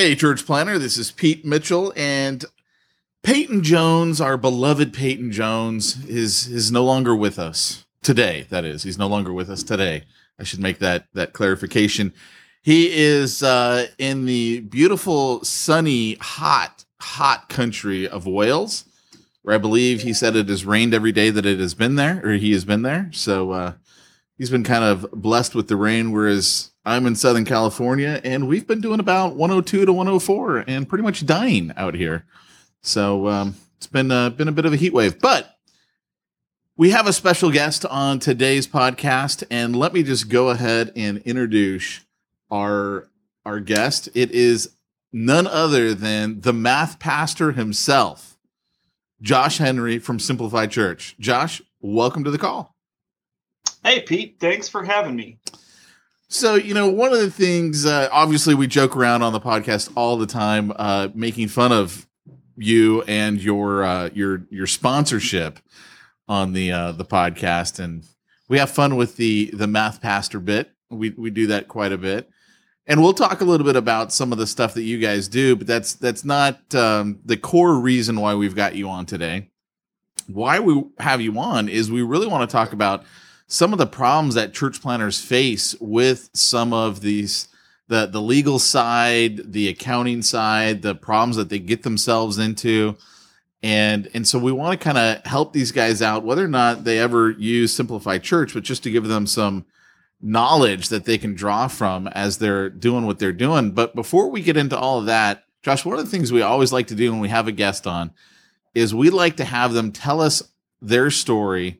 Hey, Church Planter, this is Pete Mitchell, and Peyton Jones, our beloved Peyton Jones, is is no longer with us today. That is, he's no longer with us today. I should make that that clarification. He is uh, in the beautiful, sunny, hot, hot country of Wales, where I believe he said it has rained every day that it has been there, or he has been there. So uh, he's been kind of blessed with the rain, whereas I'm in Southern California, and we've been doing about 102 to 104, and pretty much dying out here. So um, it's been uh, been a bit of a heat wave, but we have a special guest on today's podcast, and let me just go ahead and introduce our our guest. It is none other than the math pastor himself, Josh Henry from Simplify Church. Josh, welcome to the call. Hey, Pete. Thanks for having me. So, you know, one of the things, uh, obviously, we joke around on the podcast all the time, uh, making fun of you and your uh, your your sponsorship on the uh, the podcast, and we have fun with the the math pastor bit. We we do that quite a bit, and we'll talk a little bit about some of the stuff that you guys do. But that's that's not um, the core reason why we've got you on today. Why we have you on is we really want to talk about some of the problems that church planters face with some of these the the legal side, the accounting side, the problems that they get themselves into. And and so we want to kind of help these guys out whether or not they ever use simplify church, but just to give them some knowledge that they can draw from as they're doing what they're doing. But before we get into all of that, Josh, one of the things we always like to do when we have a guest on is we like to have them tell us their story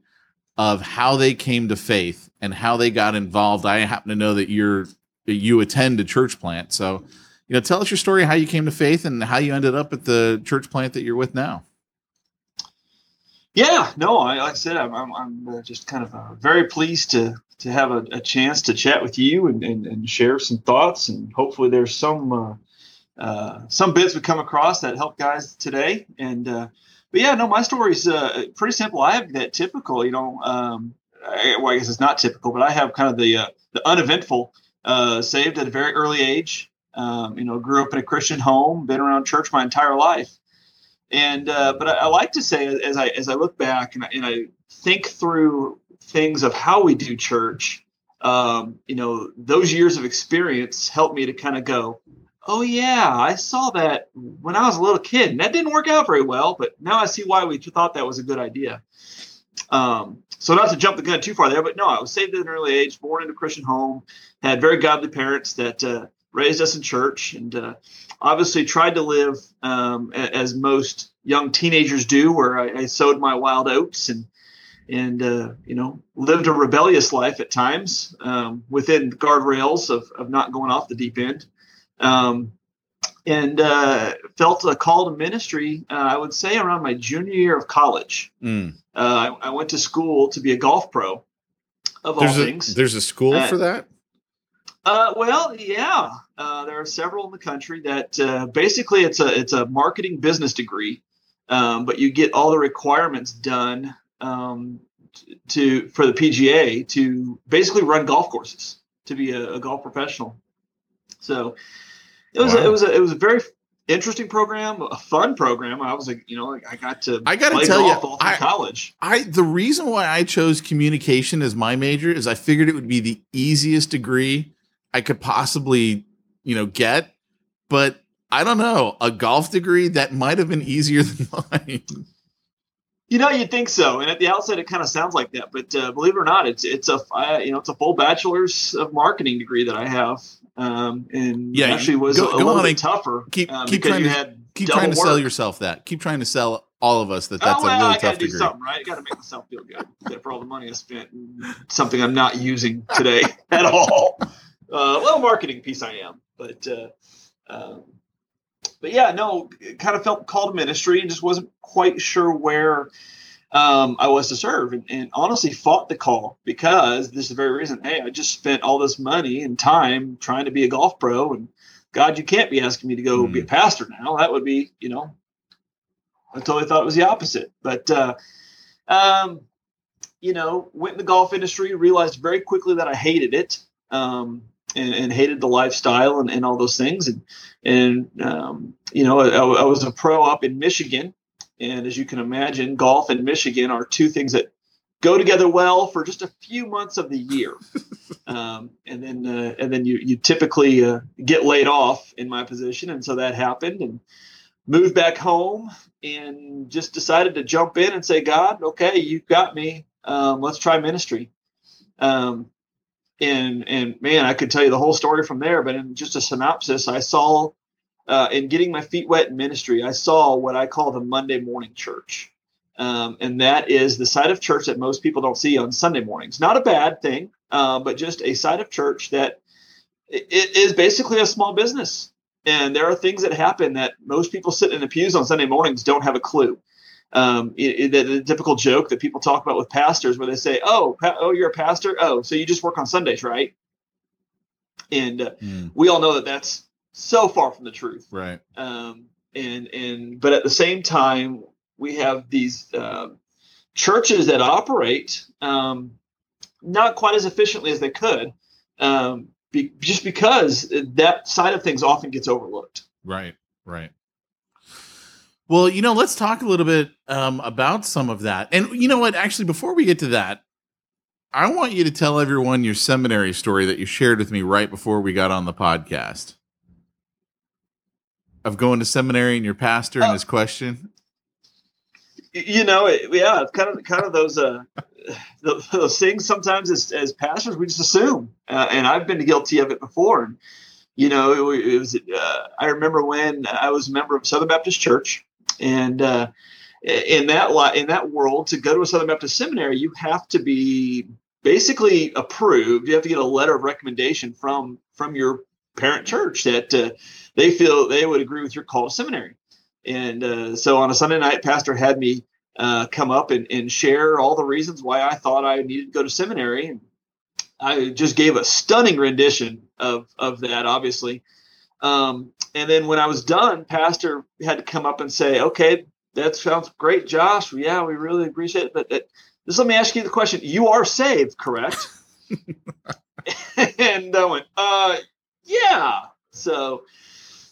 of how they came to faith and how they got involved. I happen to know that you're you attend a church plant, so you know, tell us your story, how you came to faith, and how you ended up at the church plant that you're with now. Yeah, no, I, like I said, I'm, I'm, I'm uh, just kind of uh, very pleased to to have a, a, chance to chat with you and, and, and, share some thoughts, and hopefully there's some uh, uh, some bits we come across that help guys today. And uh, but yeah, no, my story's uh, pretty simple. I have that typical, you know, um, I, well, I guess it's not typical, but I have kind of the uh, the uneventful. Uh, saved at a very early age. Um, you know, grew up in a Christian home, been around church my entire life, and uh, but I, I, like to say as I as I look back and I, and I think through things of how we do church. Um, you know, those years of experience helped me to kind of go, oh yeah, I saw that when I was a little kid, and that didn't work out very well. But now I see why we thought that was a good idea. Um, so not to jump the gun too far there, but no, I was saved at an early age, born in a Christian home, had very godly parents that uh, raised us in church, and uh, obviously tried to live um, as most young teenagers do, where I, I sowed my wild oats and and uh, you know lived a rebellious life at times um, within guardrails of, of not going off the deep end um, and uh, felt a call to ministry uh, i would say around my junior year of college Mm. uh, I, I went to school to be a golf pro of all There's a things there's a school Uh, for that. uh, well, yeah, uh, there are several in the country that uh, basically it's a it's a marketing business degree, um, but you get all the requirements done um, to for the PGA to basically run golf courses to be a, a golf professional. So it was a, it was a, it was a very interesting program, a fun program. I was like, you know, like I got to I gotta play tell you, all I- college. I the reason why I chose communication as my major is I figured it would be the easiest degree I could possibly, you know, get. But I don't know, a golf degree that might have been easier than mine. You know, you'd think so, and at the outset, it kind of sounds like that. But uh, believe it or not, it's it's a I, you know it's a full bachelor's of marketing degree that I have, um, and Yeah, actually was go- a, go little bit tougher. keep- um, keep trying you to- had Keep trying to sell yourself that. Keep trying to sell all of us that that's oh, well, a really I tough do degree. something, right? I got to make myself feel good that for all the money I spent, something I'm not using today at all. Uh, a little marketing piece I am, but uh, um, but yeah, no, kind of felt called to ministry and just wasn't quite sure where um, I was to serve, and, and honestly fought the call because this is the very reason. Hey, I just spent all this money and time trying to be a golf pro, and God, you can't be asking me to go Hmm. be a pastor now. That would be, you know, I totally thought it was the opposite. But uh, um, you know, went in the golf industry, realized very quickly that I hated it. Um, and, and hated the lifestyle and, and all those things. And, and um, you know, I, I was a pro up in Michigan. And as you can imagine, golf and Michigan are two things that go together well for just a few months of the year. um, and then, uh, and then you, you typically uh, get laid off in my position. And so that happened and moved back home and just decided to jump in and say, God, okay, you've got me. Um, let's try ministry. Um, and and man, I could tell you the whole story from there. But in just a synopsis, I saw uh, in getting my feet wet in ministry, I saw what I call the Monday morning church, um, and that is the side of church that most people don't see on Sunday mornings. Not a bad thing, uh, but just a side of church that it is basically a small business. And there are things that happen that most people sitting in the pews on Sunday mornings don't have a clue um, it, it- the typical joke that people talk about with pastors, where they say, "Oh, pa- oh, you're a pastor. Oh, so you just work on Sundays, right?" And uh, Mm, we all know that that's so far from the truth. right. Um, and and but at the same time, we have these uh, churches that operate um, not quite as efficiently as they could, um, be, just because that side of things often gets overlooked. Right, right. Well, you know, let's talk a little bit um, about some of that. And you know what? Actually, before we get to that, I want you to tell everyone your seminary story that you shared with me right before we got on the podcast of going to seminary and your pastor and Oh. his question. you know, it, yeah, it's kind of kind of those uh, those, those things. Sometimes as as pastors, we just assume, uh, and I've been guilty of it before. And you know, it, it was. Uh, I remember when I was a member of Southern Baptist Church, and uh, in that li- in that world, to go to a Southern Baptist seminary, you have to be basically approved. You have to get a letter of recommendation from from your parent church that uh, they feel they would agree with your call to seminary. And uh, so on a Sunday night, Pastor had me uh, come up and, and share all the reasons why I thought I needed to go to seminary. And I just gave a stunning rendition of, of that, obviously. Um, and then when I was done, Pastor had to come up and say, okay, that sounds great, Josh. Yeah, we really appreciate it. But that, just let me ask you the question. You are saved, correct? and I went, uh, yeah. So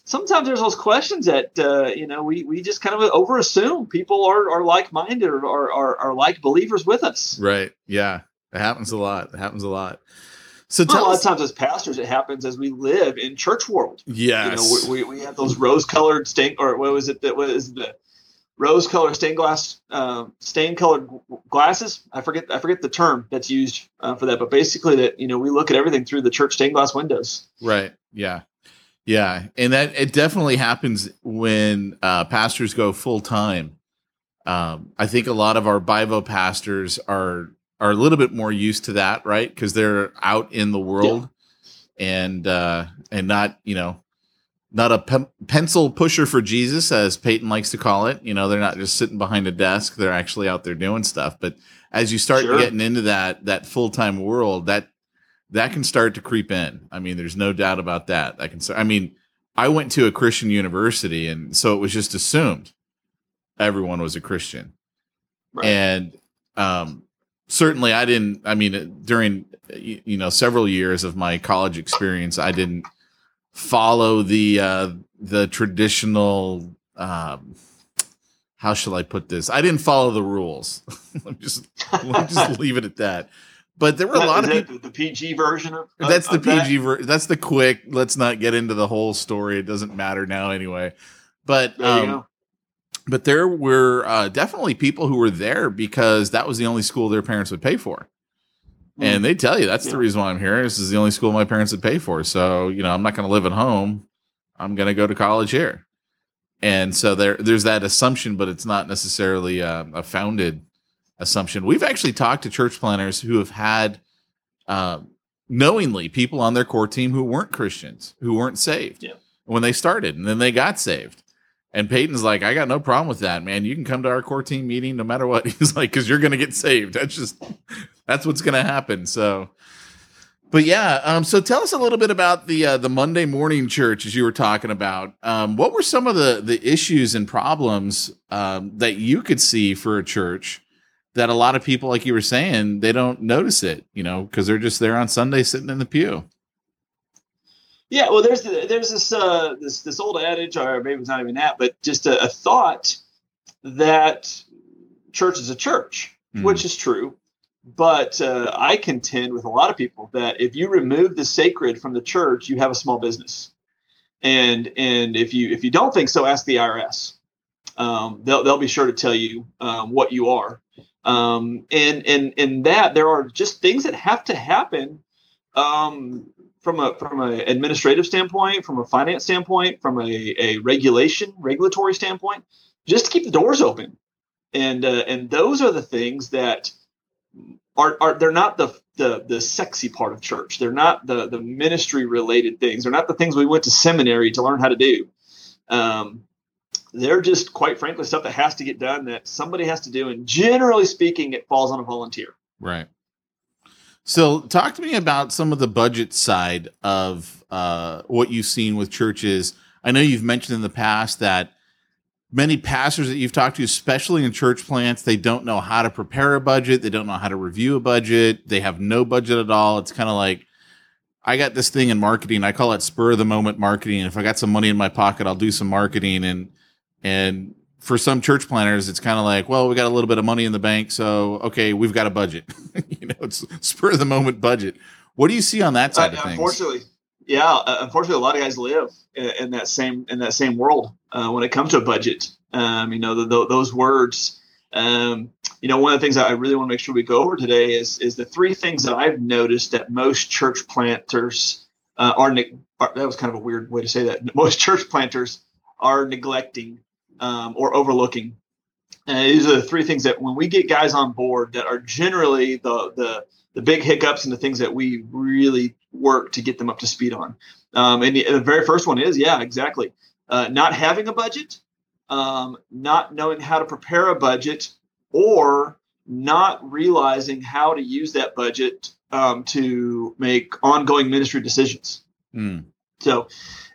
sometimes there's those questions that uh, you know we, we just kind of over assume people are, are like minded or are, are, are like believers with us. Right. Yeah. It happens a lot. It happens a lot. So Well, a lot us. of times as pastors, it happens as we live in church world. Yes. You know, we, we, we have those rose colored stain or what was it that was the rose colored stained glass um, stain colored glasses. I forget I forget the term that's used uh, for that, but basically that you know we look at everything through the church stained glass windows. Right. Yeah. Yeah, and that it definitely happens when uh, pastors go full time. Um, I think a lot of our Bivo pastors are are a little bit more used to that, right? Because they're out in the world and uh, and not you know not a pe- pencil pusher for Jesus, as Peyton likes to call it. You know, they're not just sitting behind a desk; they're actually out there doing stuff. But as you start Sure. getting into that that full time world, that that can start to creep in. I mean, there's no doubt about that. That can. I mean, I went to a Christian university, and so it was just assumed everyone was a Christian, Right. and um, certainly I didn't. I mean, during you you know several years of my college experience, I didn't follow the uh, the traditional. Um, how shall I put this? I didn't follow the rules. let me just let me just leave it at that. But there were a lot of that people. the, PG version of, of That's the of that? PG. Ver- that's the quick. Let's not get into the whole story. It doesn't matter now anyway. But There um, but there were uh, definitely people who were there because that was the only school their parents would pay for. And they tell you that's the reason why I'm here. This is the only school my parents would pay for. So, you know, I'm not going to live at home. I'm going to go to college here. And so there, there's that assumption, but it's not necessarily uh, a founded assumption. We've actually talked to church planters who have had uh, knowingly people on their core team who weren't Christians, who weren't saved Yeah. when they started, and then they got saved. And Peyton's like, I got no problem with that, man. You can come to our core team meeting no matter what. He's like, because you're going to get saved. That's just, that's what's going to happen. So, but yeah. Um, so tell us a little bit about the uh, the Monday morning church as you were talking about. Um, what were some of the the issues and problems um, that you could see for a church that a lot of people, like you were saying, they don't notice it, you know, because they're just there on Sunday sitting in the pew. Yeah, well, there's there's this uh, this this old adage, or maybe it's not even that, but just a, a thought that church is a church, Hmm. which is true. But uh, I contend with a lot of people that if you remove the sacred from the church, you have a small business. And and if you if you don't think so, ask the IRS. Um, they'll they'll be sure to tell you um, what you are. Um, and and and that there are just things that have to happen um, from a from an administrative standpoint, from a finance standpoint, from a, a regulation regulatory standpoint, just to keep the doors open. And uh, and those are the things that are are they're not the the the sexy part of church. They're not the the ministry related things. They're not the things we went to seminary to learn how to do. Um, they're just quite frankly stuff that has to get done that somebody has to do. And generally speaking, it falls on a volunteer. Right. So, talk to me about some of the budget side of uh, what you've seen with churches. I know you've mentioned in the past that many pastors that you've talked to, especially in church plants, they don't know how to prepare a budget. They don't know how to review a budget. They have no budget at all. It's kind of like, I got this thing in marketing. I call it spur of the moment marketing. If I got some money in my pocket, I'll do some marketing. And and for some church planters, it's kind of like, well, we got a little bit of money in the bank, so okay, we've got a budget. you know, it's spur of the moment budget. What do you see on that side of Uh, things? unfortunately, yeah, uh, unfortunately, a lot of guys live in, in that same in that same world uh, when it comes to a budget. Um, you know, the, the, those words. Um, you know, one of the things that I really want to make sure we go over today is is the three things that I've noticed that most church planters uh, are, are. That was kind of a weird way to say that. Most church planters are neglecting um, or overlooking. And these are the three things that when we get guys on board that are generally the the the big hiccups and the things that we really work to get them up to speed on. Um, and the, the very first one is, yeah, exactly. Uh, not having a budget, um, not knowing how to prepare a budget, or not realizing how to use that budget um, to make ongoing ministry decisions. Hmm. So,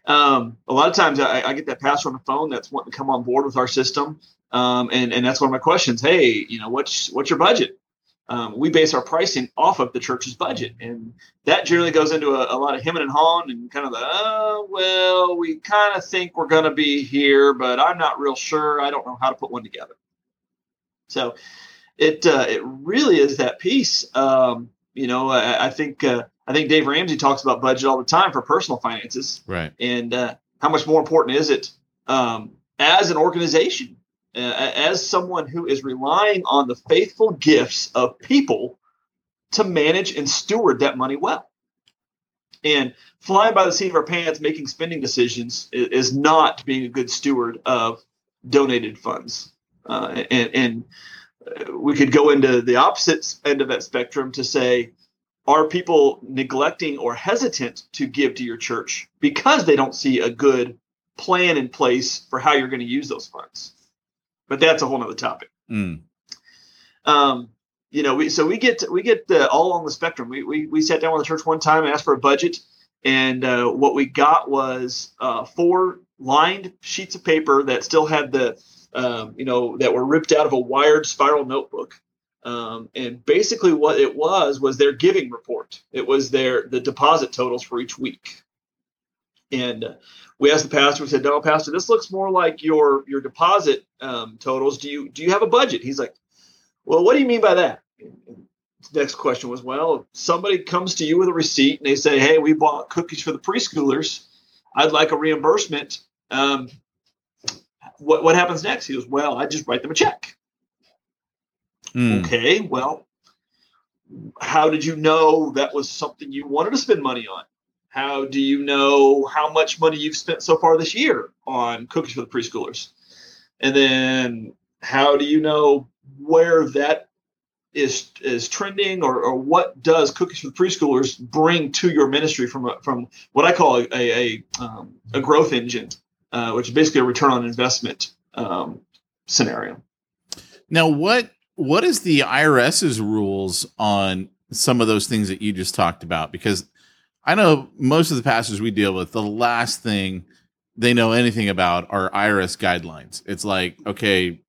um, a lot of times I, I get that pastor on the phone that's wanting to come on board with our system, um, and and that's one of my questions. Hey, you know, what's what's your budget? Um, we base our pricing off of the church's budget, and that generally goes into a, a lot of hemming and hawing and kind of the, oh, well, we kind of think we're going to be here, but I'm not real sure. I don't know how to put one together. So, it uh, it really is that piece. Um, you know, I, I think uh, I think Dave Ramsey talks about budget all the time for personal finances Right. and uh, how much more important is it um, as an organization, uh, as someone who is relying on the faithful gifts of people to manage and steward that money well. And flying by the seat of our pants, making spending decisions is, is not being a good steward of donated funds. Uh, and, and we could go into the opposite end of that spectrum to say, are people neglecting or hesitant to give to your church because they don't see a good plan in place for how you're going to use those funds? But that's a whole nother topic. Mm. Um, you know, we so we get we get the, all along the spectrum. We, we we sat down with the church one time and asked for a budget, and uh, what we got was uh, four lined sheets of paper that still had the um, you know that were ripped out of a wired spiral notebook. Um, and basically, what it was was their giving report. It was their the deposit totals for each week. And uh, we asked the pastor. We said, "No, pastor, this looks more like your your deposit um, totals. Do you do you have a budget?" He's like, "Well, what do you mean by that?" next question was, well, somebody comes to you with a receipt and they say, hey, we bought cookies for the preschoolers. I'd like a reimbursement. Um, what, what happens next? He goes, well, I just write them a check. Mm. Okay, well, how did you know that was something you wanted to spend money on? How do you know how much money you've spent so far this year on cookies for the preschoolers? And then how do you know where that is is trending or, or what does cookies for the preschoolers bring to your ministry from a, from what I call a a, um, a growth engine, uh, which is basically a return on investment um, scenario. Now, what what is the IRS's rules on some of those things that you just talked about? Because I know most of the pastors we deal with, the last thing they know anything about are IRS guidelines. It's like, okay,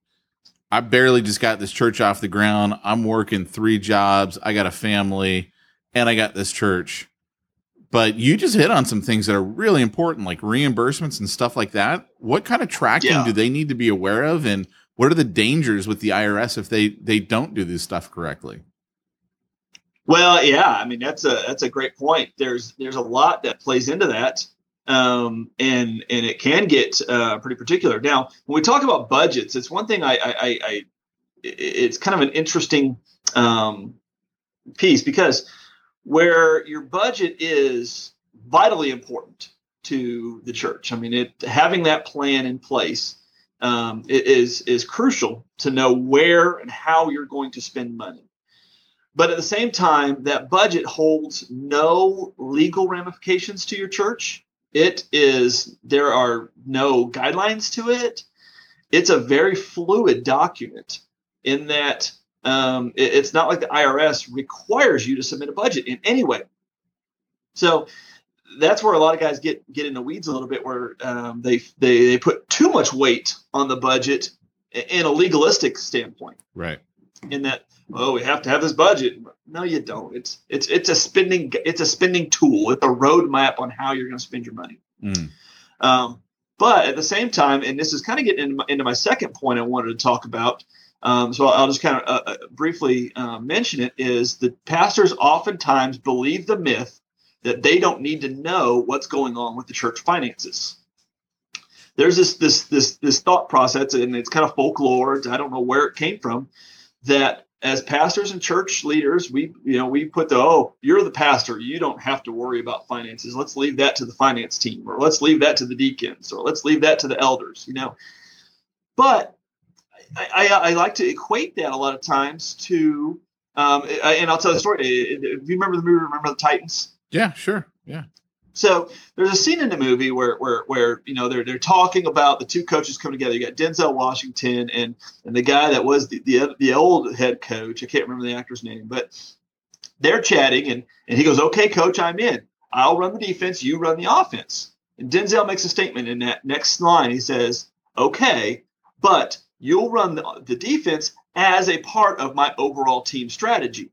I barely just got this church off the ground. I'm working three jobs. I got a family and I got this church. But you just hit on some things that are really important, like reimbursements and stuff like that. What kind of tracking Yeah. do they need to be aware of? And what are the dangers with the IRS if they, they don't do this stuff correctly? Well, yeah, I mean that's a that's a great point. There's there's a lot that plays into that, um, and and it can get uh, pretty particular. Now, when we talk about budgets, it's one thing I I, I, I it's kind of an interesting um, piece because where your budget is vitally important to the church. I mean, it having that plan in place um, is is crucial to know where and how you're going to spend money. But at the same time, that budget holds no legal ramifications to your church. It is, there are no guidelines to it. It's a very fluid document in that um, it- it's not like the IRS requires you to submit a budget in any way. So that's where a lot of guys get get in the weeds a little bit, where um, they, they they put too much weight on the budget in a legalistic standpoint. Right. in that oh we have to have this budget. No you don't. It's it's it's a spending it's a spending tool. It's a roadmap on how you're going to spend your money. Mm. um, but at the same time and this is kind of getting into my, into my second point i wanted to talk about um, so i'll just kind of uh, uh, briefly uh, mention it is that pastors oftentimes believe the myth that they don't need to know what's going on with the church finances there's this this this this thought process and it's kind of folklore i don't know where it came from that as pastors and church leaders, we you know we put the oh you're the pastor you don't have to worry about finances. Let's leave that to the finance team, or let's leave that to the deacons, or let's leave that to the elders. You know, but I, I, I like to equate that a lot of times to um, and I'll tell the story. If you remember the movie, remember the Titans. Yeah, sure. Yeah. So there's a scene in the movie where where where you know they're they're talking about the two coaches coming together. You got Denzel Washington and and the guy that was the the, the old head coach. I can't remember the actor's name, but they're chatting and and he goes, "Okay, coach, I'm in. I'll run the defense. You run the offense." And Denzel makes a statement in that next line. He says, "Okay, but you'll run the, the defense as a part of my overall team strategy."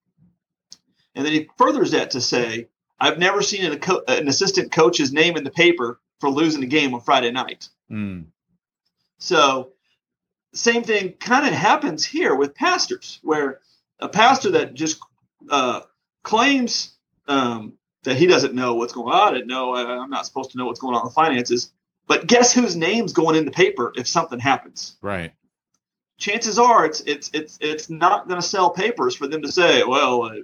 And then he furthers that to say, I've never seen an, co- an assistant coach's name in the paper for losing a game on Friday night. Mm. So, same thing kind of happens here with pastors, where a pastor that just uh, claims um, that he doesn't know what's going on. I didn't know. I- I'm not supposed to know what's going on in the finances. But guess whose name's going in the paper if something happens? Right. chances are it's it's it's it's not going to sell papers for them to say, well, a,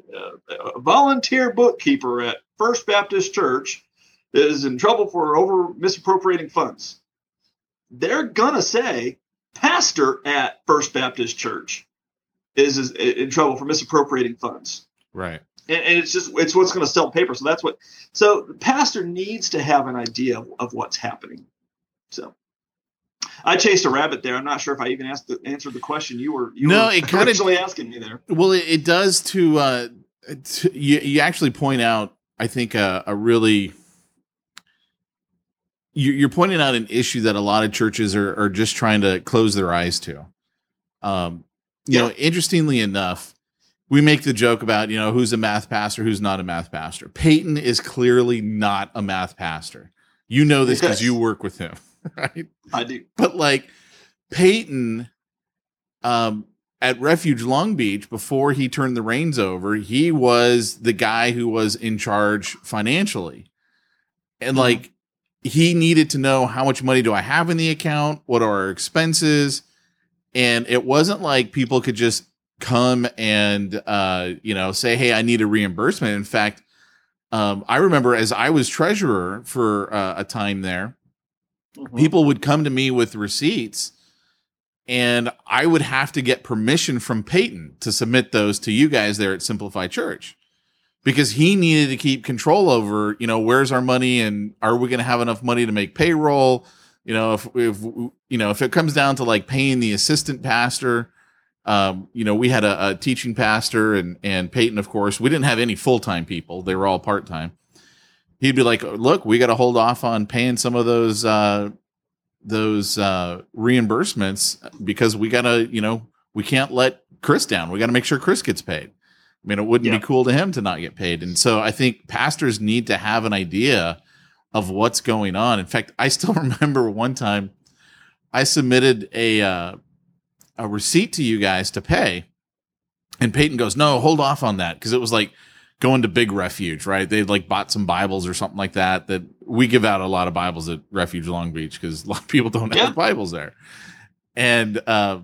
a, a volunteer bookkeeper at First Baptist Church is in trouble for over misappropriating funds. They're gonna say pastor at First Baptist Church is, is in trouble for misappropriating funds. Right. And, and it's just it's what's going to sell paper. So that's what. So the pastor needs to have an idea of, of what's happening. So I chased a rabbit there. I'm not sure if I even asked the, answered the question you were you No, were it kinda- originally asking me there. Well, it, it does to, uh, to you, you actually point out, I think, a, a really you, you're pointing out an issue that a lot of churches are, are just trying to close their eyes to. Um, you know, interestingly enough, we make the joke about you know who's a math pastor, who's not a math pastor. Peyton is clearly not a math pastor. You know this because you work with him, right? I do. but like Peyton um at Refuge Long Beach before he turned the reins over, he was the guy who was in charge financially. And like he needed to know how much money do I have in the account? What are our expenses? And it wasn't like people could just come and uh you know say hey I need a reimbursement. In fact, um I remember as I was treasurer for uh, a time there, Mhm. people would come to me with receipts and I would have to get permission from Peyton to submit those to you guys there at Simplify Church because he needed to keep control over, you know, where's our money and are we going to have enough money to make payroll? You know, if, if, you know, if it comes down to like paying the assistant pastor, um, you know, we had a, a teaching pastor and, and Peyton, of course, we didn't have any full-time people. They were all part-time. He'd be like, look, we got to hold off on paying some of those, uh, those uh, reimbursements because we gotta, you know, we can't let Chris down. We got to make sure Chris gets paid. I mean, it wouldn't Yeah. be cool to him to not get paid. And so I think pastors need to have an idea of what's going on. In fact, I still remember one time I submitted a uh, a receipt to you guys to pay, and Peyton goes, "No, hold off on that," because it was like going to Big Refuge, right? They like bought some Bibles or something like that. That we give out a lot of Bibles at Refuge Long Beach because a lot of people don't Yeah. have Bibles there, and uh,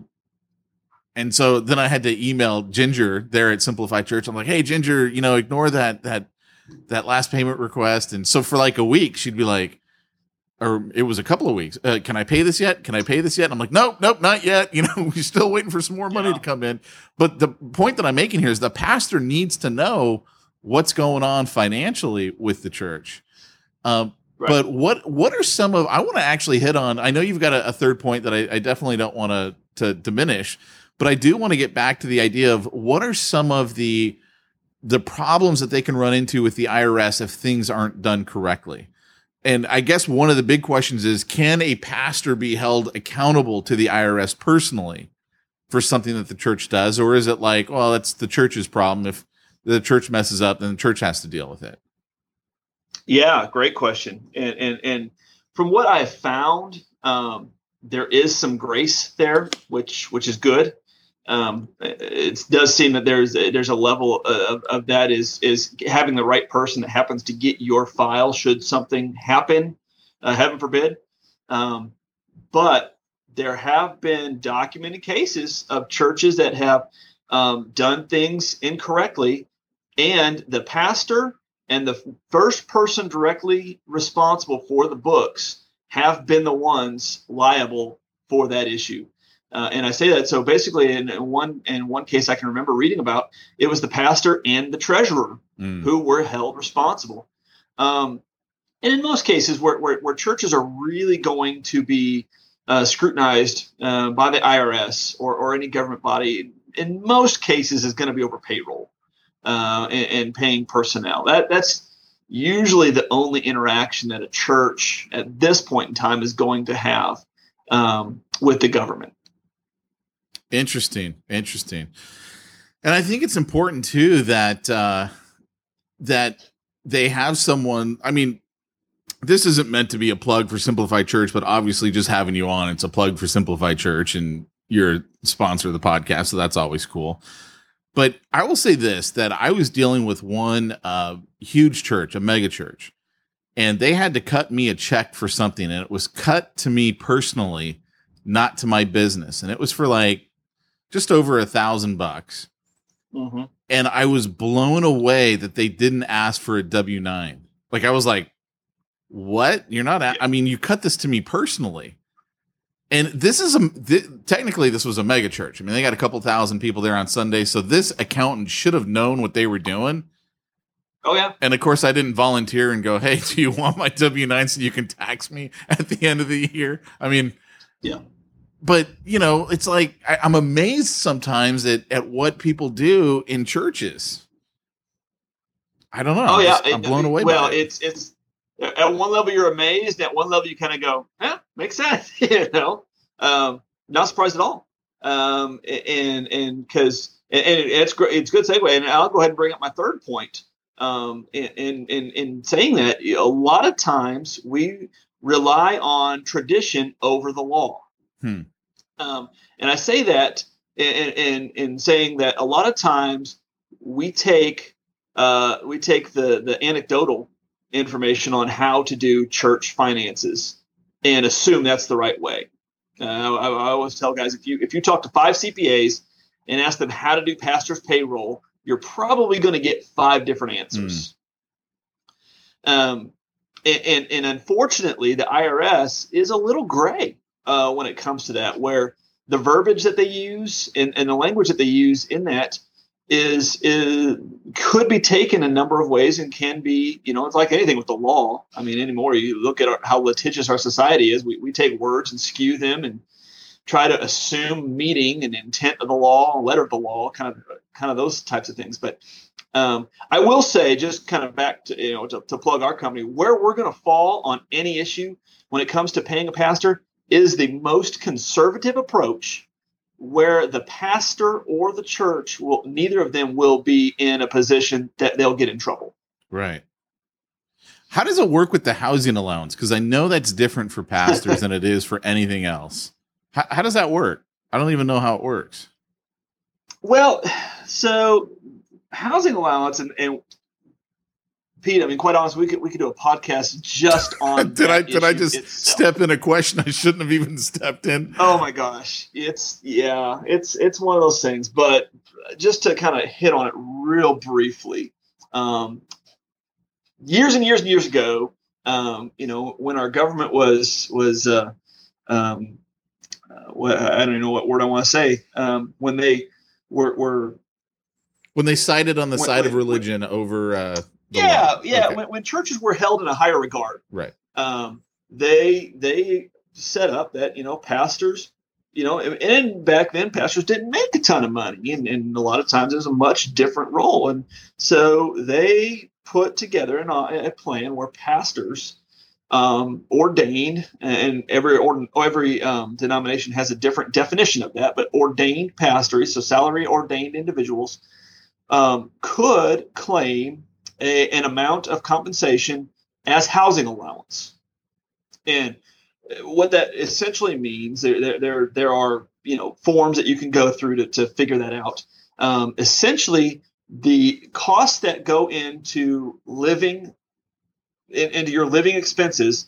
and so then I had to email Ginger there at Simplify Church. I'm like, "Hey, Ginger, you know, ignore that that that last payment request." And so for like a week, she'd be like. Or it was a couple of weeks. Uh, can I pay this yet? Can I pay this yet? And I'm like, nope, nope, not yet. You know, we're still waiting for some more money Yeah. to come in. But the point that I'm making here is the pastor needs to know what's going on financially with the church. Um, Right. But what what are some of? I want to actually hit on. I know you've got a, a third point that I, I definitely don't want to to diminish, but I do want to get back to the idea of what are some of the the problems that they can run into with the IRS if things aren't done correctly. And I guess one of the big questions is can a pastor be held accountable to the IRS personally for something that the church does? Or is it like, well, that's the church's problem. If the church messes up, then the church has to deal with it. Yeah, great question. And and and from what I've found, um, there is some grace there, which which is good. Um, it does seem that there's there's a level of, of that is is having the right person that happens to get your file should something happen, uh, heaven forbid. Um, but there have been documented cases of churches that have um, done things incorrectly, and the pastor and the first person directly responsible for the books have been the ones liable for that issue. Uh, and I say that so basically, in one in one case I can remember reading about, it was the pastor and the treasurer Mm. who were held responsible. Um, and in most cases, where, where, where churches are really going to be uh, scrutinized uh, by the IRS or, or any government body, in most cases, is going to be over payroll uh, and, and paying personnel. That that's usually the only interaction that a church at this point in time is going to have um, with the government. Interesting. Interesting. And I think it's important too that uh that they have someone I mean this isn't meant to be a plug for Simplify Church, but obviously just having you on, it's a plug for Simplify Church and you're a sponsor of the podcast, so that's always cool. But I will say this that I was dealing with one uh huge church, a mega church, and they had to cut me a check for something, and it was cut to me personally, not to my business. And it was for like just over a thousand bucks. Mm-hmm. and I was blown away that they didn't ask for a W nine. Like I was like, "What? You're not? A- I mean, you cut this to me personally." And this is a th- technically this was a mega church. I mean, they got a couple thousand people there on Sunday, so this accountant should have known what they were doing. Oh yeah. And of course, I didn't volunteer and go, "Hey, do you want my W nine so you can tax me at the end of the year?" I mean, Yeah. But you know, it's like I, I'm amazed sometimes at at what people do in churches. I don't know. Oh I'm yeah. I'm blown away. Well, it. it's it's at one level you're amazed. At one level you kind of go, "Yeah, makes sense." you know, um, not surprised at all. Um, and and because and, and it's great. It's a good segue. And I'll go ahead and bring up my third point. Um, in in in, in saying that, a lot of times we rely on tradition over the law. Hmm. Um, and I say that in, in in saying that a lot of times we take uh, we take the the anecdotal information on how to do church finances and assume that's the right way. Uh, I, I always tell guys if you if you talk to five CPAs and ask them how to do pastor's payroll, you're probably going to get five different answers. Um, and, and, and unfortunately, the IRS is a little gray uh, when it comes to that, where the verbiage that they use and, and the language that they use in that is is could be taken a number of ways and can be you know it's like anything with the law. I mean anymore you look at our, how litigious our society is we, we take words and skew them and try to assume meaning and intent of the law letter of the law kind of kind of those types of things. But um, i will say just kind of back to you know to, to plug our company where we're going to fall on any issue when it comes to paying a pastor is the most conservative approach where the pastor or the church will neither of them will be in a position that they'll get in trouble. right. How does it work with the housing allowance? Because I know that's different for pastors than it is for anything else. How, how does that work? I don't even know how it works. Well, so housing allowance and, and Pete, I mean, quite honestly, we could we could do a podcast just on. did I did I just itself. step in a question I shouldn't have even stepped in? Oh my gosh, it's yeah, it's it's one of those things. But just to kind of hit on it real briefly, um, years and years and years ago, um, you know, when our government was was uh, um, uh, what, I don't even know what word I want to say. Um, when they were were When they sided on the When- side of when- religion over uh yeah law. yeah Okay. when, when churches were held in a higher regard, right. um, they they set up that you know pastors you know and, and back then pastors didn't make a ton of money and, and a lot of times it was a much different role and so they put together an, a plan where pastors um, ordained and every or, every um, denomination has a different definition of that but ordained pastors so salary ordained individuals um, could claim a, an amount of compensation as housing allowance and what that essentially means, there, there, there, are you know forms that you can go through to, to figure that out. Um, essentially, the costs that go into living in, into your living expenses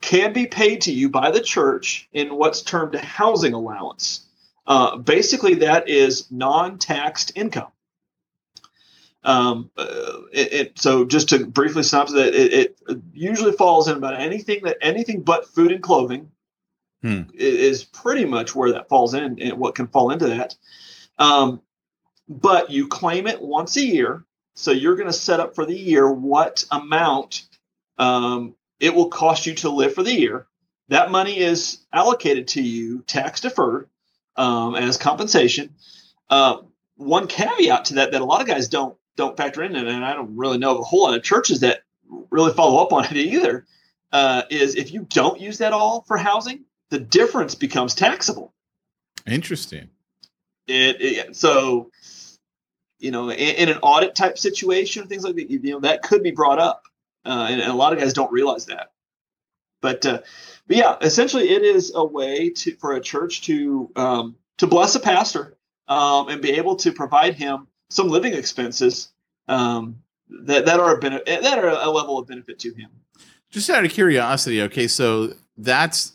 can be paid to you by the church in what's termed a housing allowance. Uh, basically, that is non-taxed income. Um, uh, it, it, so just to briefly synopsis that it, it usually falls in about anything that anything but food and clothing Hmm. is pretty much where that falls in and what can fall into that. Um, but you claim it once a year. So you're going to set up for the year what amount um, it will cost you to live for the year. That money is allocated to you tax deferred um, as compensation. Uh, one caveat to that that a lot of guys don't don't factor in, and I don't really know of a whole lot of churches that really follow up on it either. Uh, is if you don't use that all for housing, the difference becomes taxable. Interesting. It, it so you know in, in an audit type situation, things like that, you know that could be brought up, uh, and, and a lot of guys don't realize that. But uh, but yeah, essentially, it is a way to for a church to um, to bless a pastor um, and be able to provide him some living expenses um, that that are a benefit that are a level of benefit to him. Just out of curiosity, okay, so that's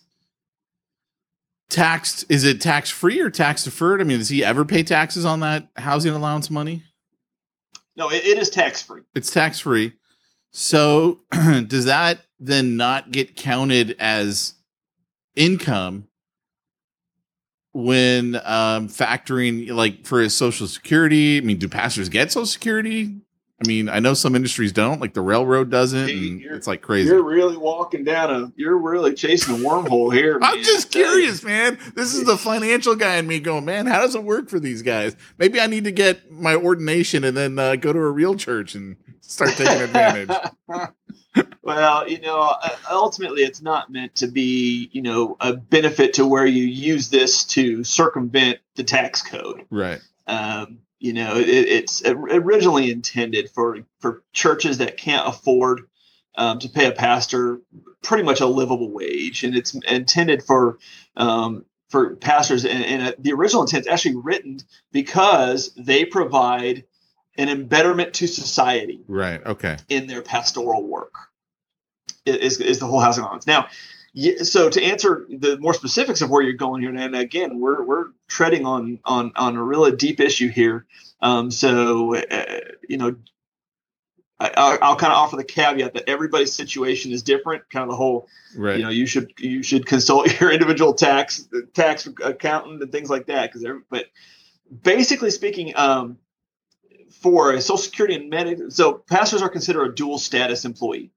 taxed. Is it tax free or tax deferred? I mean, does he ever pay taxes on that housing allowance money? No, it, it is tax free. It's tax free. So does that then not get counted as income when um factoring like for his social security? I mean, do pastors get social security? I mean, I know some industries don't, like the railroad doesn't, Hey, and it's like crazy. You're really walking down a. You're really chasing a wormhole here. I'm man. just I tell you. curious, man. This is the financial guy in me going, man, how does it work for these guys? Maybe I need to get my ordination and then uh, go to a real church and start taking advantage. well, you know, uh, ultimately, it's not meant to be, you know, a benefit to where you use this to circumvent the tax code. right. Um, you know, it, it's originally intended for for churches that can't afford um, to pay a pastor pretty much a livable wage, and it's intended for um, for pastors. And, and uh, the original intent is actually written because they provide an embetterment to society Right. Okay. in their pastoral work is, is the whole housing allowance. Now so to answer the more specifics of where you're going here and again we're, we're treading on on on a really deep issue here. Um, so uh, you know I, I'll, I'll kind of offer the caveat that everybody's situation is different kind of the whole Right. you know you should you should consult your individual tax tax accountant and things like that because but basically speaking um, for social security and medical so pastors are considered a dual status employee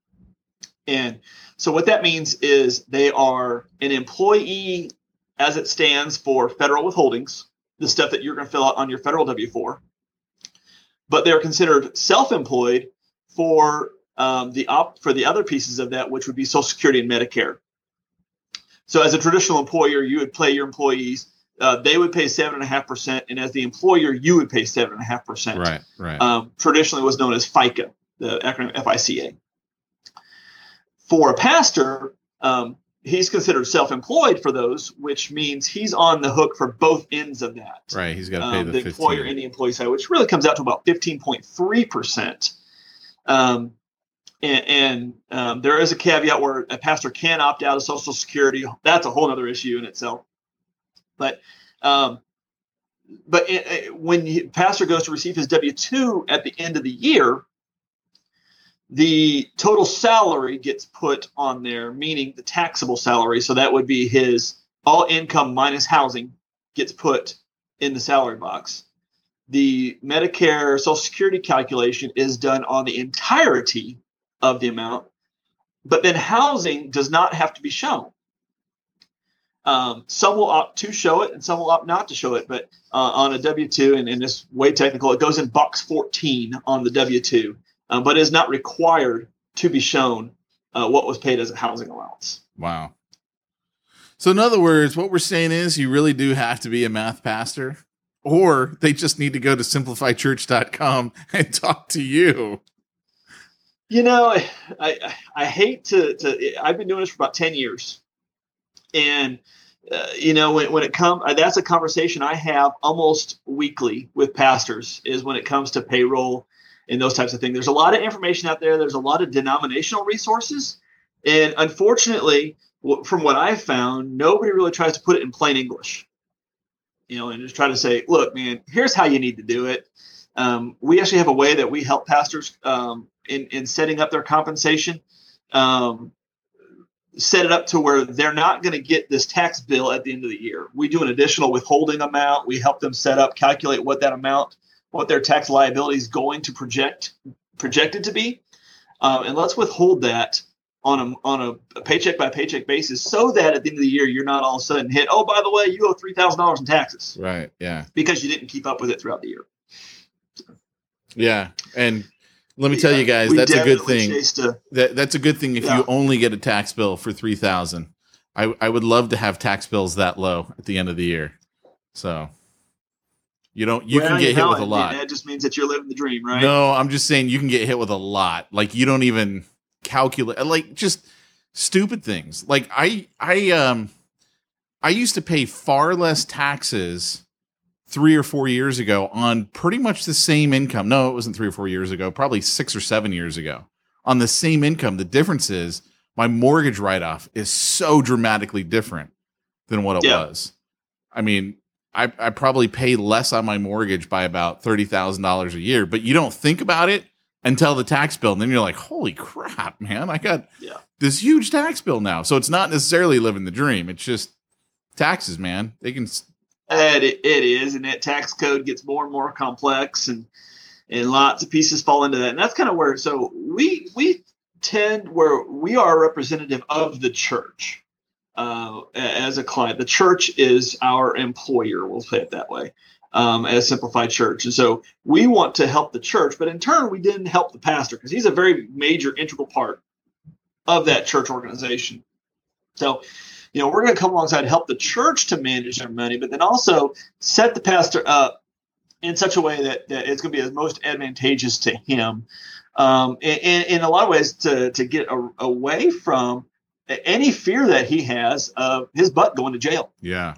and so what that means is they are an employee as it stands for federal withholdings the stuff that you're going to fill out on your federal w4 but they're considered self-employed for um, the op for the other pieces of that, which would be Social Security and Medicare. So, as a traditional employer, you would pay your employees; uh, they would pay seven and a half percent, and as the employer, you would pay seven and a half percent. Right. Right. Um, traditionally, was known as FICA, the acronym FICA. For a pastor, um, he's considered self-employed for those, which means he's on the hook for both ends of that right. He's got to pay um, the, the 15. employer and the employee side, which really comes out to about 15.3%. Um, and and um, there is a caveat where a pastor can opt out of Social Security. That's a whole other issue in itself. But um, but it, it- when the pastor goes to receive his W two at the end of the year, the total salary gets put on there, meaning the taxable salary. So that would be his all income minus housing gets put in the salary box. The Medicare Social Security calculation is done on the entirety of the amount, but then housing does not have to be shown. Um, some will opt to show it and some will opt not to show it, but uh, on a W 2, and, and it's way technical, it goes in box 14 on the W 2 uh, but is not required to be shown uh, what was paid as a housing allowance. Wow. So, in other words, what we're saying is you really do have to be a math pastor, or they just need to go to simplifychurch.com and talk to you. You know, I, I, I hate to, to, I've been doing this for about 10 years. And, uh, you know, when, when it comes, uh, that's a conversation I have almost weekly with pastors is when it comes to payroll and those types of things. There's a lot of information out there. There's a lot of denominational resources, and unfortunately, from what I've found, nobody really tries to put it in plain English. You know, and just try to say, look, man, here's how you need to do it. Um, we actually have a way that we help pastors um, in in setting up their compensation. Um, set it up to where they're not going to get this tax bill at the end of the year. We do an additional withholding amount. We help them set up, calculate what that amount, what their tax liability is going to project projected to be, uh, and let's withhold that on a on a paycheck by paycheck basis, so that at the end of the year you're not all of a sudden hit. Oh, by the way, you owe three thousand dollars in taxes Right. Yeah. because you didn't keep up with it throughout the year. Yeah. And let me tell you guys, that's a good thing. a- That that's a good thing if Yeah. you only get a tax bill for three thousand. I I would love to have tax bills that low at the end of the year. So you don't you Well, can get hit with a lot. That just means that you're living the dream, right? No, I'm just saying you can get hit with a lot. Like you don't even calculate like just stupid things. Like I I um I used to pay far less taxes 3 or 4 years ago on pretty much the same income. No, it wasn't 3 or 4 years ago, probably 6 or 7 years ago. On the same income, the difference is my mortgage write-off is so dramatically different than what it Yeah. was. I mean, I, I probably pay less on my mortgage by about thirty thousand dollars a year. But you don't think about it until the tax bill, and then you're like, "Holy crap, man! I got Yeah. this huge tax bill now." So it's not necessarily living the dream; it's just taxes, man. They can And it, it is, and that tax code gets more and more complex, and and lots of pieces fall into that. And that's kind of where so we we tend where we are a representative of the church uh, as a client. The church is our employer. We'll say it that way. Um, as Simplify Church, and so we want to help the church, but in turn, we didn't help the pastor because he's a very major, integral part of that church organization. So, you know, we're going to come alongside and help the church to manage their money, but then also set the pastor up in such a way that, that it's going to be as most advantageous to him. Um, in, in in a lot of ways, to, to get a, away from any fear that he has of his butt going to jail. yeah,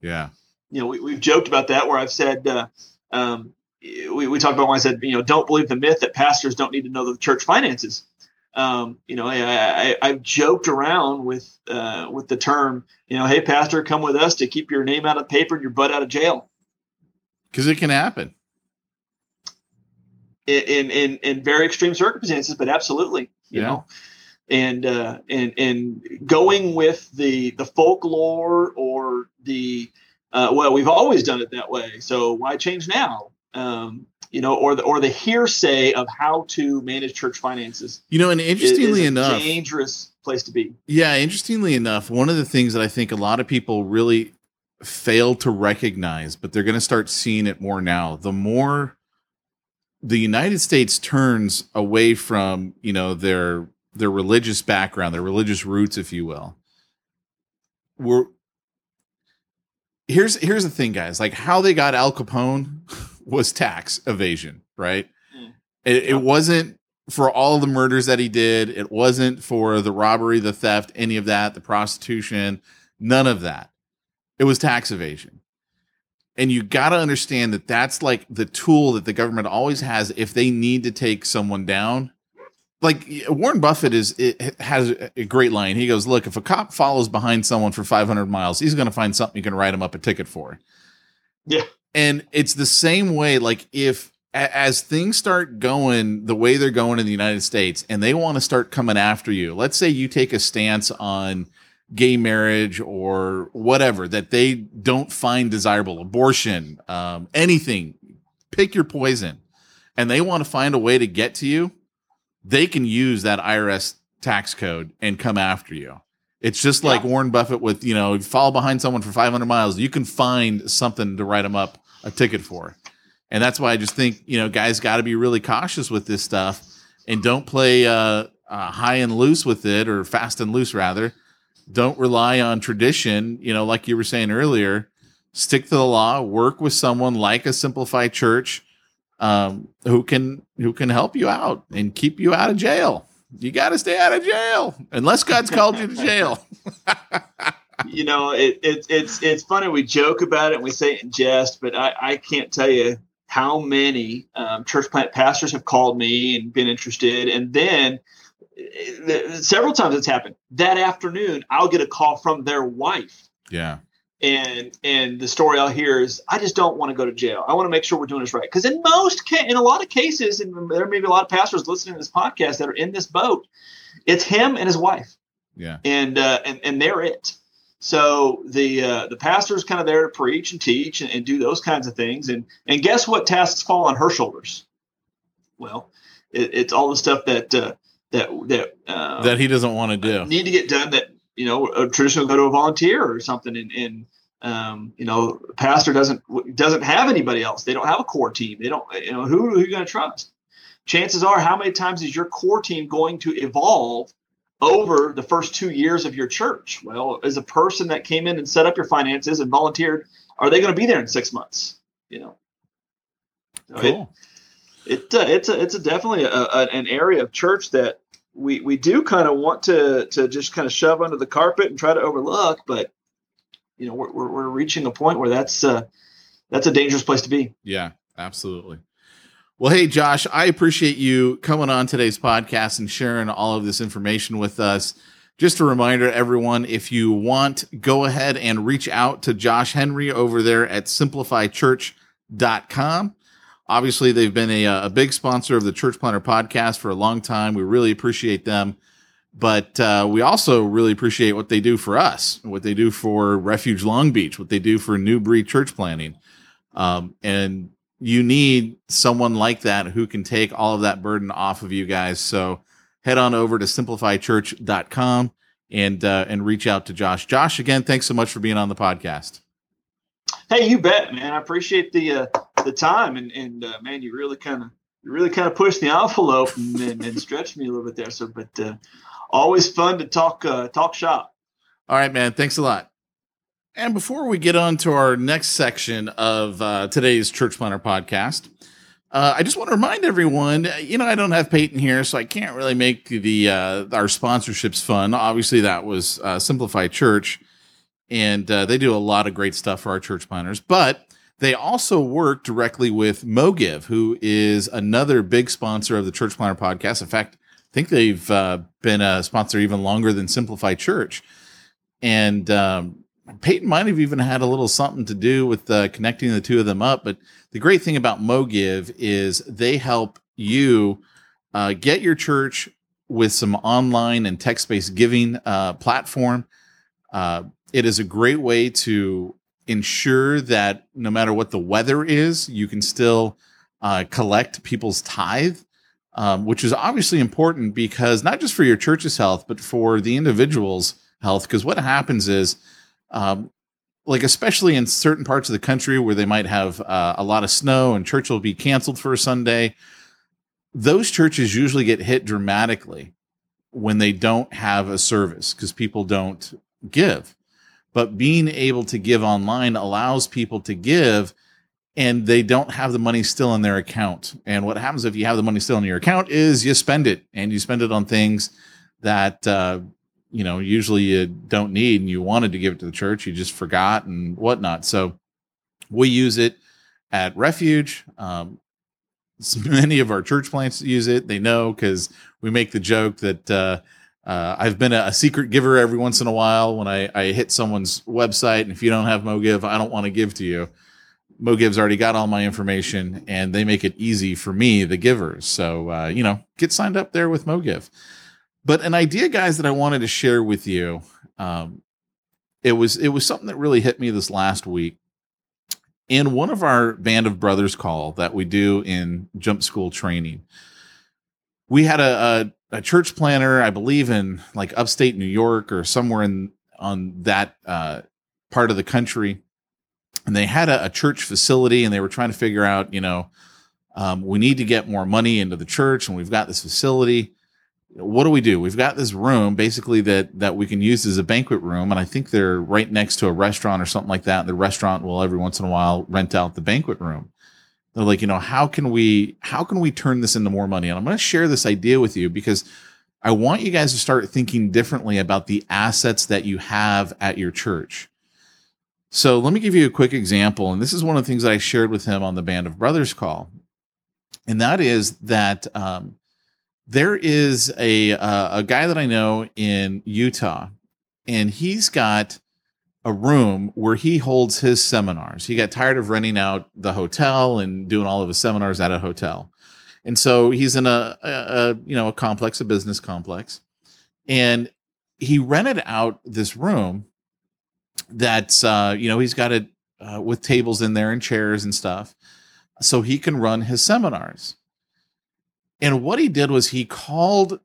yeah, You know, we, we've joked about that where I've said, uh, um, we, we talked about when I said, you know, don't believe the myth that pastors don't need to know the church finances. Um, you know, I, I, I've joked around with uh, with the term, you know, hey, pastor, come with us to keep your name out of paper and your butt out of jail. because it can happen. in in in, in very extreme circumstances, but absolutely, you Yeah. know, and uh, and and going with the the folklore or the uh, well, we've always done it that way, so why change now? Um, you know, or the or the hearsay of how to manage church finances. You know, and interestingly enough, dangerous place to be. Yeah, interestingly enough, one of the things that I think a lot of people really fail to recognize, but they're going to start seeing it more now. The more the United States turns away from, you know, their their religious background, their religious roots, if you will. We're here's here's the thing, guys. Like how they got Al Capone was tax evasion, right? Mm. It, it wasn't for all the murders that he did. It wasn't for the robbery, the theft, any of that, the prostitution, none of that. It was tax evasion. And you got to understand that that's like the tool that the government always has if they need to take someone down. Like Warren Buffett is it has a great line. He goes, "Look, if a cop follows behind someone for 500 miles, he's going to find something you can write him up a ticket for." Yeah. And it's the same way like if as things start going the way they're going in the United States and they want to start coming after you. Let's say you take a stance on gay marriage or whatever that they don't find desirable, abortion, um, anything, pick your poison, and they want to find a way to get to you, they can use that IRS tax code and come after you. It's just like Yeah. Warren Buffett with, you know, fall behind someone for 500 miles, you can find something to write them up a ticket for. And that's why I just think, you know, guys got to be really cautious with this stuff and don't play uh, uh, high and loose with it or fast and loose rather don't rely on tradition you know like you were saying earlier stick to the law work with someone like a simplified church um, who can who can help you out and keep you out of jail you got to stay out of jail unless god's called you to jail you know, it, it, it's it's funny. We joke about it and we say it in jest, but I, I can't tell you how many um, church plant pastors have called me and been interested. And then uh, several times it's happened that afternoon. I'll get a call from their wife, yeah and and the story I'll hear is, I just don't want to go to jail. I want to make sure we're doing this right. Because in most, ca- in a lot of cases, and there may be a lot of pastors listening to this podcast that are in this boat. It's him and his wife yeah and uh, and and they're it. So the uh, the pastor's kind of there to preach and teach and, and do those kinds of things. And and guess what tasks fall on her shoulders? Well, it, it's all the stuff that uh, that that uh, that he doesn't want to do need to get done. That you know, a traditional go to a volunteer or something. And, and um, you know, pastor doesn't doesn't have anybody else. They don't have a core team. They don't. You know, who, who are you going to trust? Chances are, how many times is your core team going to evolve over the first two years of your church? Well, as a person that came in and set up your finances and volunteered, are they going to be there in six months? You know, So it- cool it uh, it's a it's a definitely a, a, an area of church that we we do kind of want to to just kind of shove under the carpet and try to overlook, but you know we're we're, we're reaching a point where that's uh, that's a dangerous place to be. Yeah, absolutely. Well, hey, Josh, I appreciate you coming on today's podcast and sharing all of this information with us. just a reminder, everyone, if you want, go ahead and reach out to Josh Henry over there at simplifychurch.com. Obviously, they've been a, a big sponsor of the Church Planter podcast for a long time. We really appreciate them. But uh, we also really appreciate what they do for us, what they do for Refuge Long Beach, what they do for New Breed Church Planting. Um, and you need someone like that who can take all of that burden off of you guys. So head on over to simplifychurch.com and uh, and reach out to Josh. Josh, again, thanks so much for being on the podcast. Hey, you bet, man. I appreciate the uh, the time and and uh, man, you really kind of you really kind of pushed the envelope and, and, and, stretched me a little bit there. So, but uh, always fun to talk uh, talk shop. All right, man. Thanks a lot. And before we get on to our next section of uh, today's Church Planter podcast, uh, I just want to remind everyone, you know, I don't have Peyton here, so I can't really make the uh, our sponsorships fun. Obviously, that was uh, Simplify Church, and uh, they do a lot of great stuff for our church planters. But they also work directly with MoGive, who is another big sponsor of the Church Planter podcast. In fact, I think they've uh, been a sponsor even longer than Simplify Church, and um, Peyton might have even had a little something to do with uh, connecting the two of them up. But the great thing about MoGive is they help you uh, get your church with some online and text based giving uh, platform. Uh, it is a great way to ensure that no matter what the weather is, you can still uh, collect people's tithe. Um, which is obviously important because not just for your church's health, but for the individual's health. Because what happens is um, like especially in certain parts of the country where they might have uh, a lot of snow and church will be canceled for a Sunday, those churches usually get hit dramatically when they don't have a service because people don't give. But being able to give online allows people to give and they don't have the money still in their account. And what happens if you have the money still in your account is you spend it and you spend it on things that uh, you know usually you don't need and you wanted to give it to the church you just forgot and whatnot. So we use it at refuge. Um, many of our church plants use it. They know because we make the joke that uh, uh, I've been a, a, secret giver every once in a while when I, I hit someone's website, and if you don't have MoGive, I don't want to give to you. MoGive's already got all my information, and they make it easy for me, the givers. So uh, you know, get signed up there with MoGive. But an idea, guys, that I wanted to share with you, um, it was it was something that really hit me this last week. In one of our band of brothers call that we do in jump school training, we had a, a, church planter, I believe in like upstate New York or somewhere in on that uh, part of the country, and they had a, a, church facility, and they were trying to figure out, you know, um, we need to get more money into the church, and we've got this facility what do we do? We've got this room basically that that we can use as a banquet room, and I think they're right next to a restaurant or something like that. And the restaurant will every once in a while rent out the banquet room. They're like, you know, how can we how can we turn this into more money? And I'm going to share this idea with you because I want you guys to start thinking differently about the assets that you have at your church. So let me give you a quick example, and this is one of the things that I shared with him on the Band of Brothers call, and that is that. Um, there is a uh, a guy that I know in Utah, and he's got a room where he holds his seminars. He got tired of renting out the hotel and doing all of his seminars at a hotel, and so he's in a, a, a you know a complex, a business complex, and he rented out this room that's uh, you know he's got it uh, with tables in there and chairs and stuff, so he can run his seminars. And what he did was he called,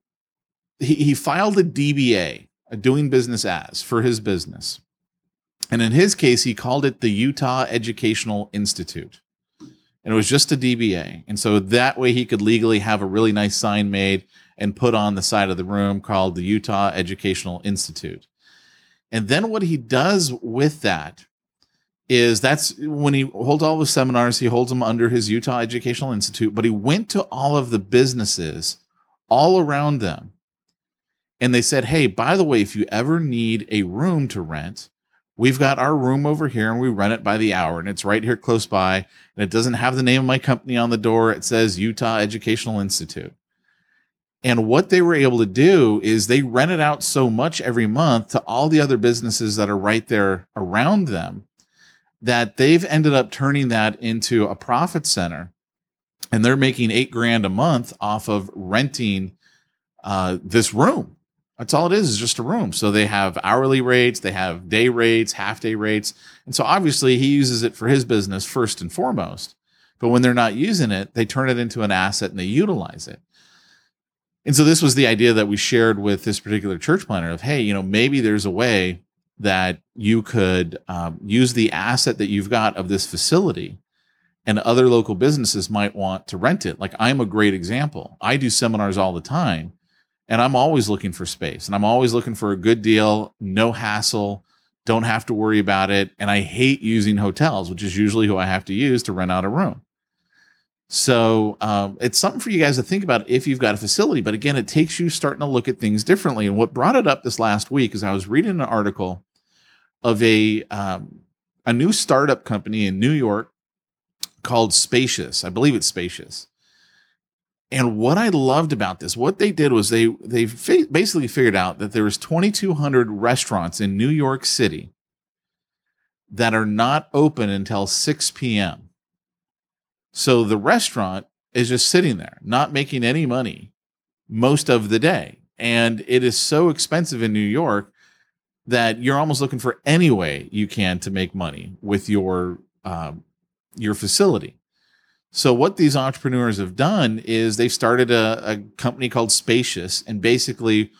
he, he filed a DBA, a doing business as for his business. And in his case, he called it the Utah Educational Institute. And it was just a DBA. And so that way he could legally have a really nice sign made and put on the side of the room called the Utah Educational Institute. And then what he does with that is that's when he holds all the seminars, he holds them under his Utah Educational Institute, but he went to all of the businesses all around them. And they said, Hey, by the way, if you ever need a room to rent, we've got our room over here and we rent it by the hour and it's right here close by. And it doesn't have the name of my company on the door. It says Utah Educational Institute. And what they were able to do is they rented out so much every month to all the other businesses that are right there around them that they've ended up turning that into a profit center. And they're making eight grand a month off of renting uh, this room. That's all it is, is just a room. So they have hourly rates, they have day rates, half day rates. And so obviously he uses it for his business first and foremost. But when they're not using it, they turn it into an asset and they utilize it. And so this was the idea that we shared with this particular church planter of, hey, you know, maybe there's a way that you could um, use the asset that you've got of this facility and other local businesses might want to rent it. Like I'm a great example. I do seminars all the time and I'm always looking for space and I'm always looking for a good deal, no hassle, don't have to worry about it. And I hate using hotels, which is usually who I have to use to rent out a room. So um, it's something for you guys to think about if you've got a facility. But again, it takes you starting to look at things differently. And what brought it up this last week is I was reading an article of a um, a new startup company in New York called Spacious. I believe it's Spacious. And what I loved about this, what they did was they they fa- basically figured out that there was 2,200 restaurants in New York City that are not open until 6 p.m. So the restaurant is just sitting there, not making any money most of the day. And it is so expensive in New York that you're almost looking for any way you can to make money with your um, your facility. So what these entrepreneurs have done is they've started a, a company called Spacious, and basically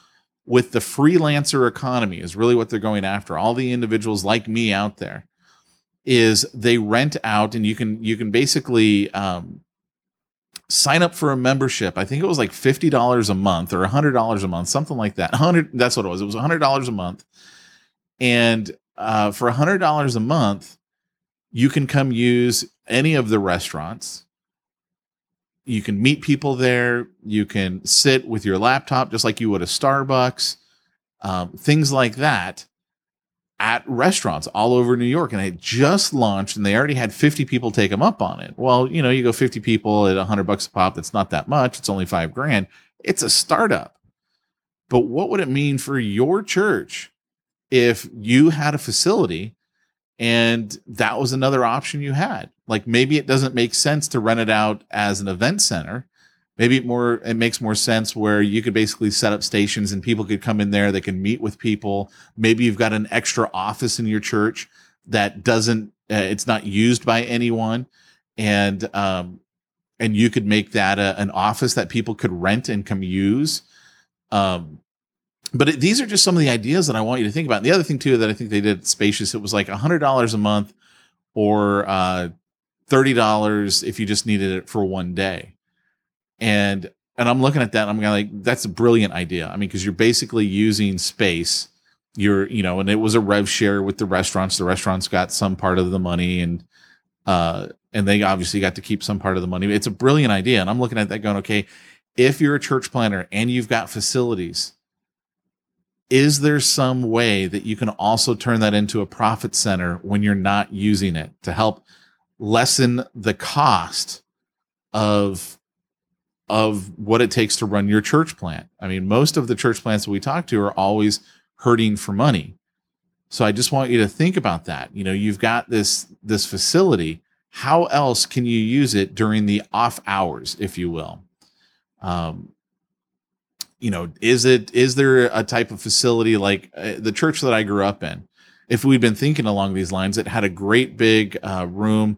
with the freelancer economy is really what they're going after. All the individuals like me out there is they rent out, and you can you can basically um, sign up for a membership. I think it was like fifty dollars a month or hundred dollars a month, something like that. Hundred that's what it was. It was hundred dollars a month, and uh, for hundred dollars a month, you can come use any of the restaurants. You can meet people there. You can sit with your laptop just like you would a Starbucks, um, things like that at restaurants all over New York. And it just launched and they already had 50 people take them up on it. Well, you know, you go 50 people at 100 bucks a pop. That's not that much. It's only five grand. It's a startup. But what would it mean for your church if you had a facility and that was another option you had. Like maybe it doesn't make sense to rent it out as an event center. Maybe it more it makes more sense where you could basically set up stations and people could come in there. They can meet with people. Maybe you've got an extra office in your church that doesn't uh, it's not used by anyone. And um and you could make that a, an office that people could rent and come use. Um but it, these are just some of the ideas that I want you to think about. And the other thing too that I think they did spacious, it was like hundred dollars a month or uh, thirty dollars if you just needed it for one day. And and I'm looking at that, and I'm like, that's a brilliant idea. I mean, because you're basically using space. You're, you know, and it was a rev share with the restaurants. The restaurants got some part of the money, and uh, and they obviously got to keep some part of the money. It's a brilliant idea, and I'm looking at that going, okay, if you're a church planter and you've got facilities is there some way that you can also turn that into a profit center when you're not using it to help lessen the cost of of what it takes to run your church plant? I mean most of the church plants that we talk to are always hurting for money. So i just want you to think about that. You know you've got this this facility. How else can you use it during the off hours if you will? Um, you know, is it is there a type of facility like uh, the church that I grew up in? If we'd been thinking along these lines, it had a great big uh, room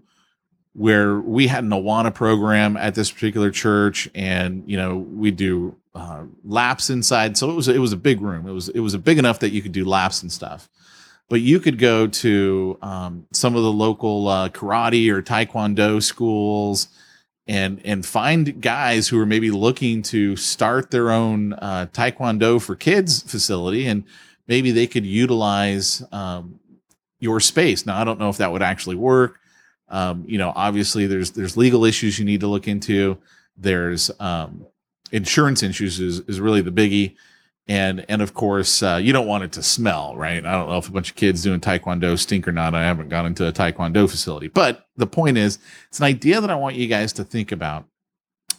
where we had an Awana program at this particular church, and you know we do uh, laps inside. So it was it was a big room. It was it was a big enough that you could do laps and stuff. But you could go to um, some of the local uh, karate or taekwondo schools and and find guys who are maybe looking to start their own uh, taekwondo for kids facility and maybe they could utilize um, your space. Now i don't know if that would actually work. Um, you know obviously there's there's legal issues you need to look into. There's um, insurance issues is, is really the biggie and and of course uh, you don't want it to smell right? I don't know if a bunch of kids doing taekwondo stink or not. I haven't gone into a taekwondo facility. But the point is it's an idea that i want you guys to think about.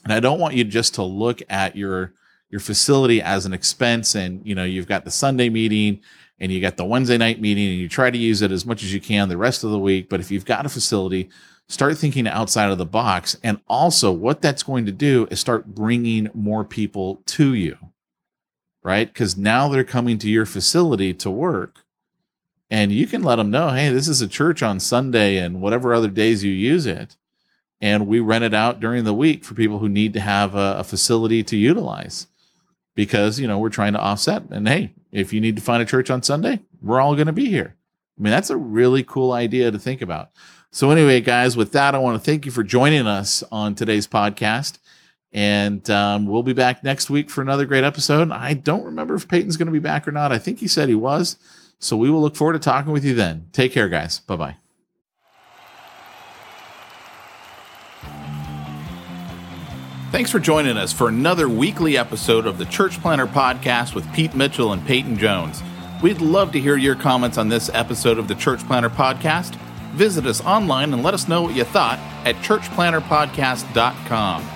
And i don't want you just to look at your your facility as an expense and you know you've got the Sunday meeting and you got the Wednesday night meeting and you try to use it as much as you can the rest of the week. But if you've got a facility start thinking outside of the box. And also what that's going to do is start bringing more people to you right? Because now they're coming to your facility to work. And you can let them know hey this is a church on Sunday and whatever other days you use it. And we rent it out during the week for people who need to have a, a facility to utilize because you know we're trying to offset. And hey if you need to find a church on sunday we're all going to be here. I mean that's a really cool idea to think about. So anyway guys with that i want to thank you for joining us on today's podcast and um, we'll be back next week for another great episode i don't remember if peyton's going to be back or not i think he said he was so we will look forward to talking with you then take care guys bye bye Thanks for joining us for another weekly episode of the Church Planter Podcast with Pete Mitchell and Peyton Jones. We'd love to hear your comments on this episode of the Church Planter Podcast. Visit us online and let us know what you thought at churchplanterpodcast.com.